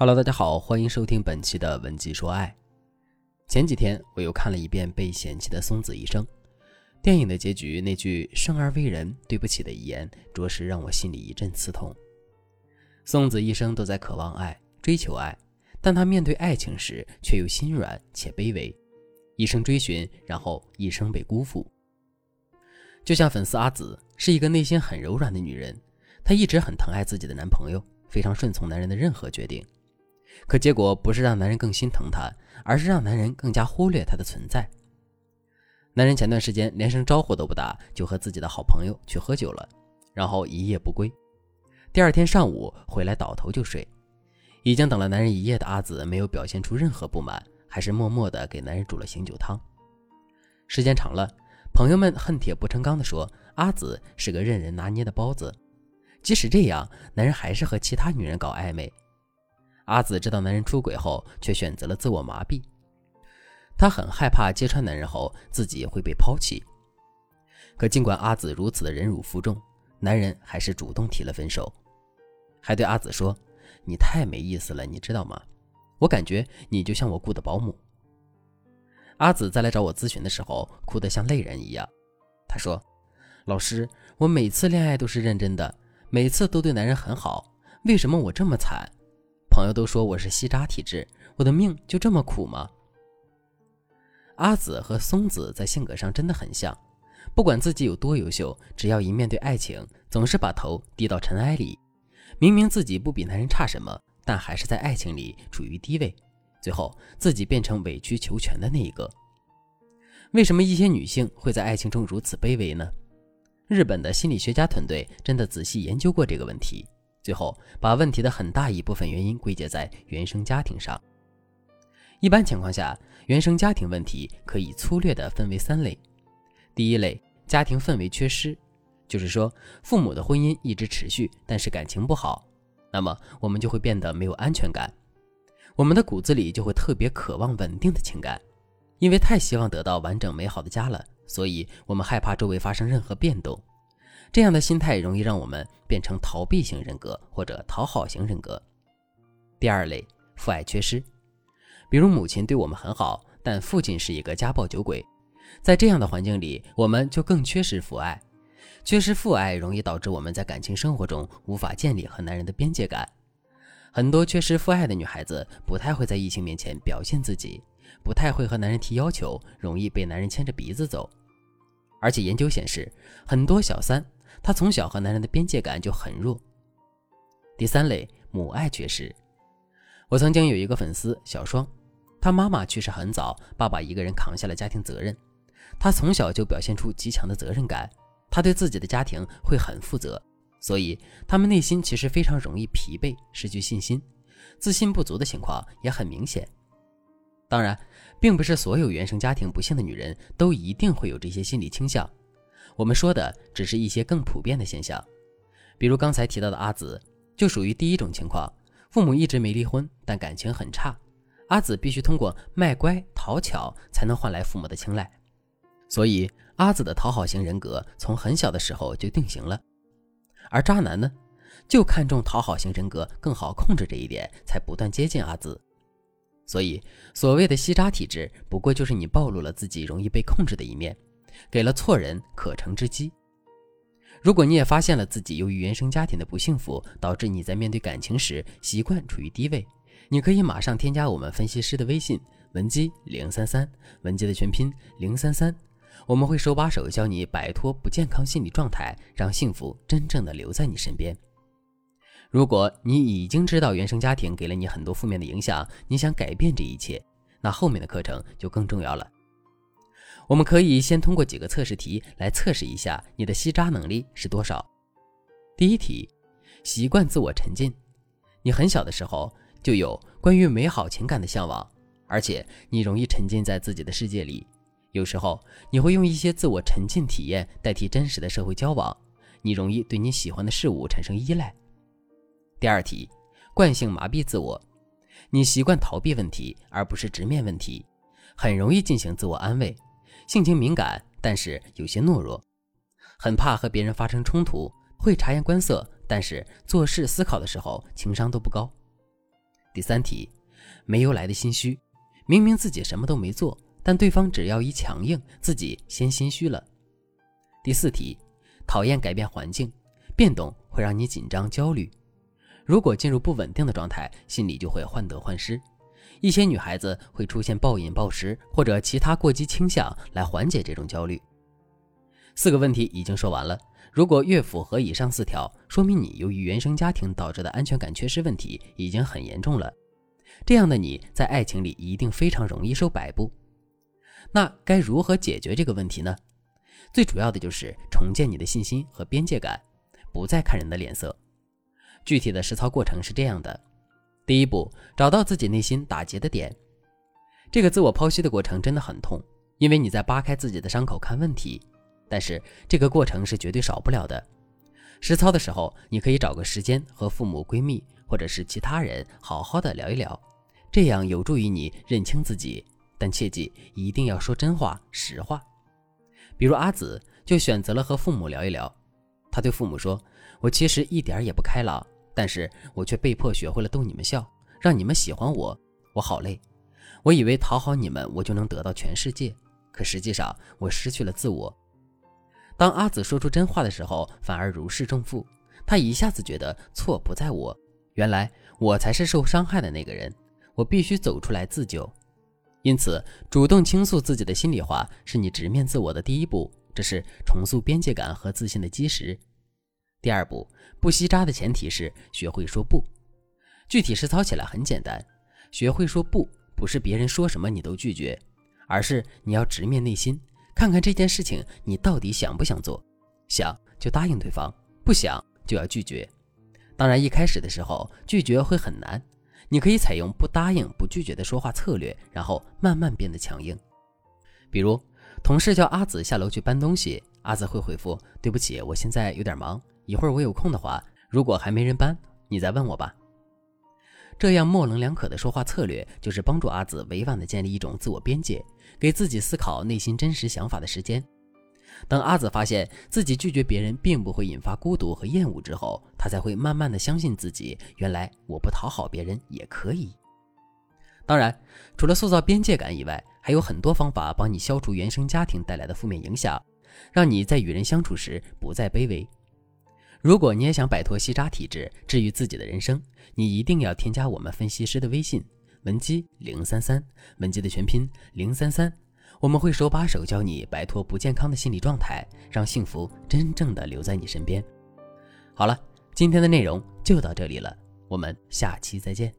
Hello，大家好，欢迎收听本期的文姬说爱。前几天我又看了一遍《被嫌弃的松子一生》电影的结局，那句“生而为人，对不起”的遗言，着实让我心里一阵刺痛。松子一生都在渴望爱、追求爱，但他面对爱情时却又心软且卑微，一生追寻，然后一生被辜负。就像粉丝阿紫，是一个内心很柔软的女人，她一直很疼爱自己的男朋友，非常顺从男人的任何决定。可结果不是让男人更心疼她，而是让男人更加忽略她的存在。男人前段时间连声招呼都不打，就和自己的好朋友去喝酒了，然后一夜不归。第二天上午回来倒头就睡。已经等了男人一夜的阿紫没有表现出任何不满，还是默默地给男人煮了醒酒汤。时间长了，朋友们恨铁不成钢地说阿紫是个任人拿捏的包子。即使这样，男人还是和其他女人搞暧昧。阿紫知道男人出轨后，却选择了自我麻痹。她很害怕揭穿男人后自己会被抛弃。可尽管阿紫如此的忍辱负重，男人还是主动提了分手，还对阿紫说：“你太没意思了，你知道吗？我感觉你就像我雇的保姆。”阿紫再来找我咨询的时候，哭得像泪人一样。她说：“老师，我每次恋爱都是认真的，每次都对男人很好，为什么我这么惨？”朋友都说我是吸渣体质，我的命就这么苦吗？阿紫和松子在性格上真的很像，不管自己有多优秀，只要一面对爱情，总是把头低到尘埃里。明明自己不比男人差什么，但还是在爱情里处于低位，最后自己变成委曲求全的那一个。为什么一些女性会在爱情中如此卑微呢？日本的心理学家团队真的仔细研究过这个问题。最后，把问题的很大一部分原因归结在原生家庭上。一般情况下，原生家庭问题可以粗略地分为三类。第一类，家庭氛围缺失，就是说父母的婚姻一直持续，但是感情不好，那么我们就会变得没有安全感，我们的骨子里就会特别渴望稳定的情感，因为太希望得到完整美好的家了，所以我们害怕周围发生任何变动。这样的心态容易让我们变成逃避型人格或者讨好型人格。第二类，父爱缺失，比如母亲对我们很好，但父亲是一个家暴酒鬼，在这样的环境里，我们就更缺失父爱。缺失父爱容易导致我们在感情生活中无法建立和男人的边界感。很多缺失父爱的女孩子不太会在异性面前表现自己，不太会和男人提要求，容易被男人牵着鼻子走。而且研究显示，很多小三。他从小和男人的边界感就很弱。第三类母爱缺失。我曾经有一个粉丝小双，他妈妈去世很早，爸爸一个人扛下了家庭责任。他从小就表现出极强的责任感，他对自己的家庭会很负责，所以他们内心其实非常容易疲惫、失去信心、自信不足的情况也很明显。当然，并不是所有原生家庭不幸的女人都一定会有这些心理倾向。我们说的只是一些更普遍的现象，比如刚才提到的阿紫，就属于第一种情况。父母一直没离婚，但感情很差，阿紫必须通过卖乖讨巧才能换来父母的青睐，所以阿紫的讨好型人格从很小的时候就定型了。而渣男呢，就看重讨好型人格更好控制这一点，才不断接近阿紫。所以所谓的吸渣体质，不过就是你暴露了自己容易被控制的一面。给了错人可乘之机。如果你也发现了自己由于原生家庭的不幸福，导致你在面对感情时习惯处于低位，你可以马上添加我们分析师的微信文姬零三三，文姬的全拼零三三，我们会手把手教你摆脱不健康心理状态，让幸福真正的留在你身边。如果你已经知道原生家庭给了你很多负面的影响，你想改变这一切，那后面的课程就更重要了。我们可以先通过几个测试题来测试一下你的吸渣能力是多少。第一题，习惯自我沉浸。你很小的时候就有关于美好情感的向往，而且你容易沉浸在自己的世界里。有时候你会用一些自我沉浸体验代替真实的社会交往，你容易对你喜欢的事物产生依赖。第二题，惯性麻痹自我。你习惯逃避问题而不是直面问题，很容易进行自我安慰。性情敏感，但是有些懦弱，很怕和别人发生冲突，会察言观色，但是做事思考的时候情商都不高。第三题，没由来的心虚，明明自己什么都没做，但对方只要一强硬，自己先心虚了。第四题，讨厌改变环境，变动会让你紧张焦虑。如果进入不稳定的状态，心里就会患得患失。一些女孩子会出现暴饮暴食或者其他过激倾向来缓解这种焦虑。四个问题已经说完了。如果越符合以上四条，说明你由于原生家庭导致的安全感缺失问题已经很严重了。这样的你在爱情里一定非常容易受摆布。那该如何解决这个问题呢？最主要的就是重建你的信心和边界感，不再看人的脸色。具体的实操过程是这样的：第一步，找到自己内心打结的点。这个自我剖析的过程真的很痛，因为你在扒开自己的伤口看问题。但是这个过程是绝对少不了的。实操的时候，你可以找个时间和父母、闺蜜或者是其他人好好的聊一聊，这样有助于你认清自己。但切记一定要说真话、实话。比如阿紫就选择了和父母聊一聊，她对父母说：“我其实一点也不开朗，但是我却被迫学会了逗你们笑，让你们喜欢我，我好累。我以为讨好你们，我就能得到全世界，可实际上我失去了自我。”当阿紫说出真话的时候，反而如释重负。她一下子觉得错不在我，原来我才是受伤害的那个人。我必须走出来自救。因此，主动倾诉自己的心里话，是你直面自我的第一步，这是重塑边界感和自信的基石。第二步，不吸渣的前提是学会说不。具体实操起来很简单，学会说不，不是别人说什么你都拒绝，而是你要直面内心。看看这件事情，你到底想不想做？想就答应对方，不想就要拒绝。当然，一开始的时候拒绝会很难，你可以采用不答应、不拒绝的说话策略，然后慢慢变得强硬。比如，同事叫阿紫下楼去搬东西，阿紫会回复：“对不起，我现在有点忙，一会儿我有空的话，如果还没人搬，你再问我吧。”这样模棱两可的说话策略，就是帮助阿紫委婉地建立一种自我边界，给自己思考内心真实想法的时间。等阿紫发现自己拒绝别人并不会引发孤独和厌恶之后，她才会慢慢地相信自己，原来我不讨好别人也可以。当然，除了塑造边界感以外，还有很多方法帮你消除原生家庭带来的负面影响，让你在与人相处时不再卑微。如果你也想摆脱吸渣体质，治愈自己的人生，你一定要添加我们分析师的微信文姬零三三，文姬的全拼零三三，我们会手把手教你摆脱不健康的心理状态，让幸福真正的留在你身边。好了，今天的内容就到这里了，我们下期再见。